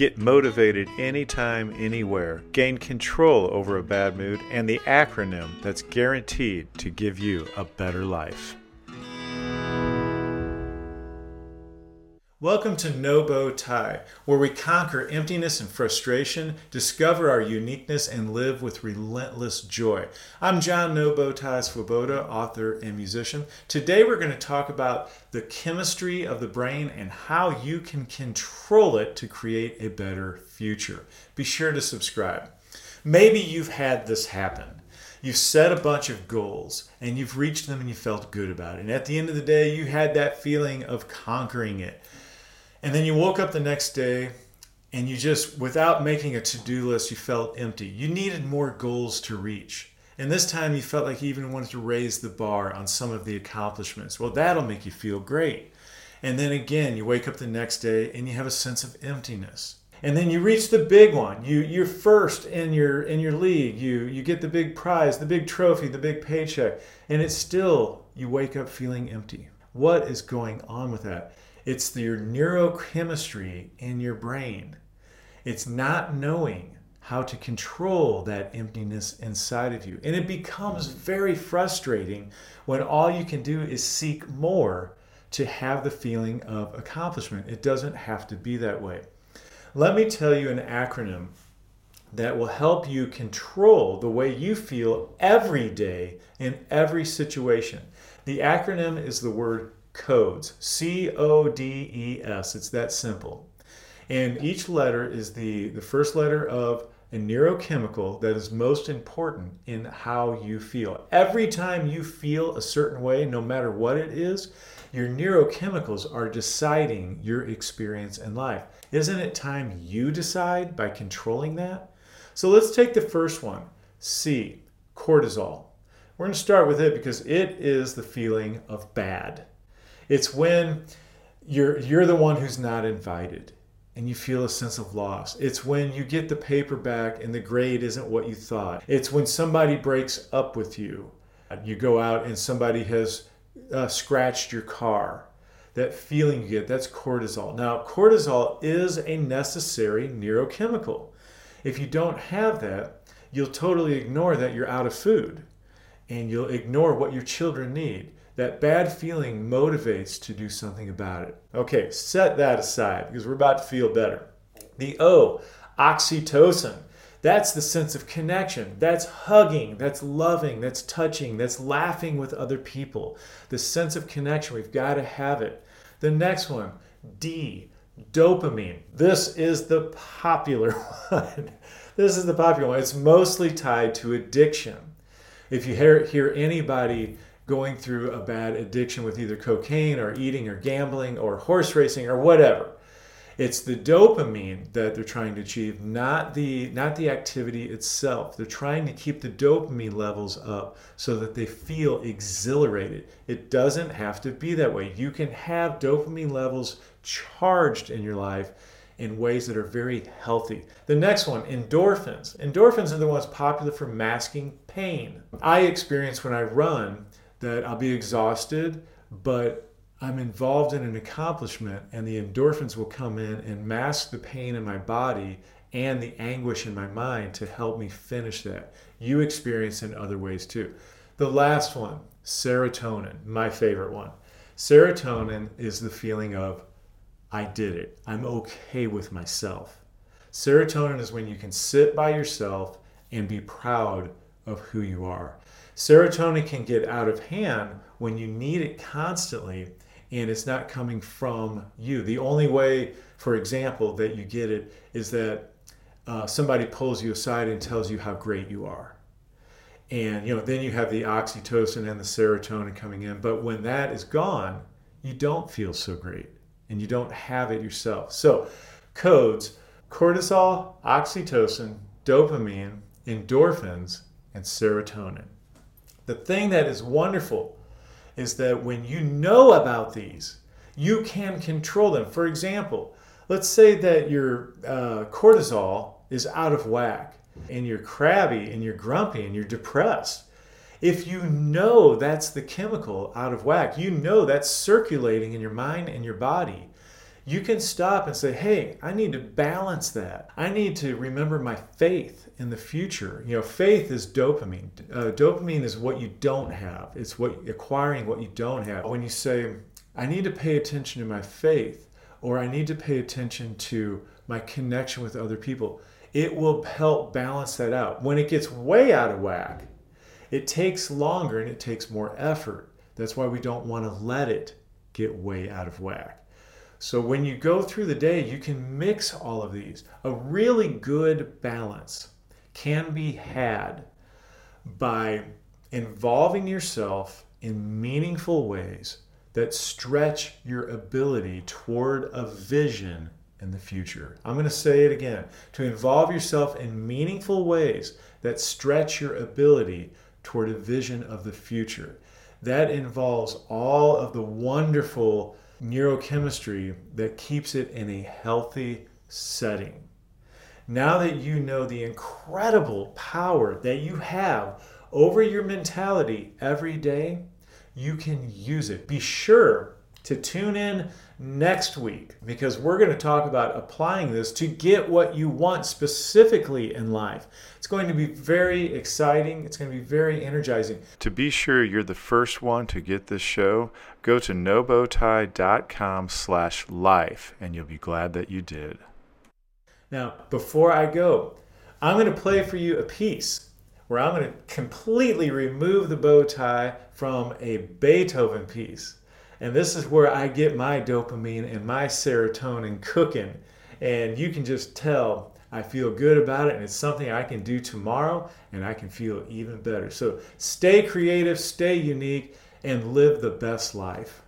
Get motivated anytime, anywhere. Gain control over a bad mood and the acronym that's guaranteed to give you a better life. Welcome to No Bow Tie, where we conquer emptiness and frustration, discover our uniqueness, and live with relentless joy. I'm John No Bow Tie Swoboda, author and musician. Today we're going to talk about the chemistry of the brain and how you can control it to create a better future. Be sure to subscribe. Maybe you've had this happen. You've set a bunch of goals and you've reached them and you felt good about it. And at the end of the day, you had that feeling of conquering it and then you woke up the next day and you just, without making a to do list, you felt empty. You needed more goals to reach. And this time you felt like you even wanted to raise the bar on some of the accomplishments. Well, that'll make you feel great. And then again, you wake up the next day and you have a sense of emptiness. And then you reach the big one. You you're first in your in your league. You you get the big prize, the big trophy, the big paycheck, and it's still you wake up feeling empty. What is going on with that? It's your neurochemistry in your brain. It's not knowing how to control that emptiness inside of you. And it becomes very frustrating when all you can do is seek more to have the feeling of accomplishment. It doesn't have to be that way. Let me tell you an acronym that will help you control the way you feel every day in every situation. The acronym is the word codes C O D E S. It's that simple. And each letter is the, the first letter of a neurochemical that is most important in how you feel. Every time you feel a certain way, no matter what it is, your neurochemicals are deciding your experience in life. Isn't it time you decide by controlling that? So let's take the first one C, cortisol. We're going to start with it because it is the feeling of bad. It's when you're you're the one who's not invited and you feel a sense of loss. It's when you get the paper back and the grade isn't what you thought. It's when somebody breaks up with you. You go out and somebody has uh, scratched your car. That feeling you get, that's cortisol. Now, cortisol is a necessary neurochemical. If you don't have that, you'll totally ignore that you're out of food and you'll ignore what your children need that bad feeling motivates to do something about it. Okay, set that aside because we're about to feel better. The O, oxytocin. That's the sense of connection. That's hugging, that's loving, that's touching, that's laughing with other people. The sense of connection, we've got to have it. The next one, D, dopamine. This is the popular one. this is the popular one. It's mostly tied to addiction. If you hear, hear anybody going through a bad addiction with either cocaine or eating or gambling or horse racing or whatever. It's the dopamine that they're trying to achieve, not the not the activity itself. They're trying to keep the dopamine levels up so that they feel exhilarated. It doesn't have to be that way. You can have dopamine levels charged in your life in ways that are very healthy. The next one, endorphins. Endorphins are the ones popular for masking pain. I experience when I run that I'll be exhausted, but I'm involved in an accomplishment, and the endorphins will come in and mask the pain in my body and the anguish in my mind to help me finish that. You experience in other ways too. The last one, serotonin, my favorite one. Serotonin is the feeling of, I did it. I'm okay with myself. Serotonin is when you can sit by yourself and be proud of who you are. Serotonin can get out of hand when you need it constantly and it's not coming from you. The only way, for example, that you get it is that uh, somebody pulls you aside and tells you how great you are. And you know, then you have the oxytocin and the serotonin coming in. But when that is gone, you don't feel so great and you don't have it yourself. So, codes cortisol, oxytocin, dopamine, endorphins, and serotonin. The thing that is wonderful is that when you know about these, you can control them. For example, let's say that your uh, cortisol is out of whack and you're crabby and you're grumpy and you're depressed. If you know that's the chemical out of whack, you know that's circulating in your mind and your body, you can stop and say, hey, I need to balance that. I need to remember my faith in the future. You know, faith is dopamine. Uh, dopamine is what you don't have, it's what acquiring what you don't have. When you say, I need to pay attention to my faith, or I need to pay attention to my connection with other people, it will help balance that out. When it gets way out of whack, it takes longer and it takes more effort. That's why we don't want to let it get way out of whack. So when you go through the day, you can mix all of these. A really good balance can be had by involving yourself in meaningful ways that stretch your ability toward a vision in the future. I'm going to say it again to involve yourself in meaningful ways that stretch your ability toward a vision of the future. That involves all of the wonderful neurochemistry that keeps it in a healthy setting. Now that you know the incredible power that you have over your mentality every day, you can use it. Be sure to tune in next week because we're going to talk about applying this to get what you want specifically in life. It's going to be very exciting, it's going to be very energizing. To be sure you're the first one to get this show, go to nobowtie.com slash life and you'll be glad that you did. Now, before I go, I'm going to play for you a piece where I'm going to completely remove the bow tie from a Beethoven piece. And this is where I get my dopamine and my serotonin cooking. And you can just tell I feel good about it, and it's something I can do tomorrow, and I can feel even better. So stay creative, stay unique, and live the best life.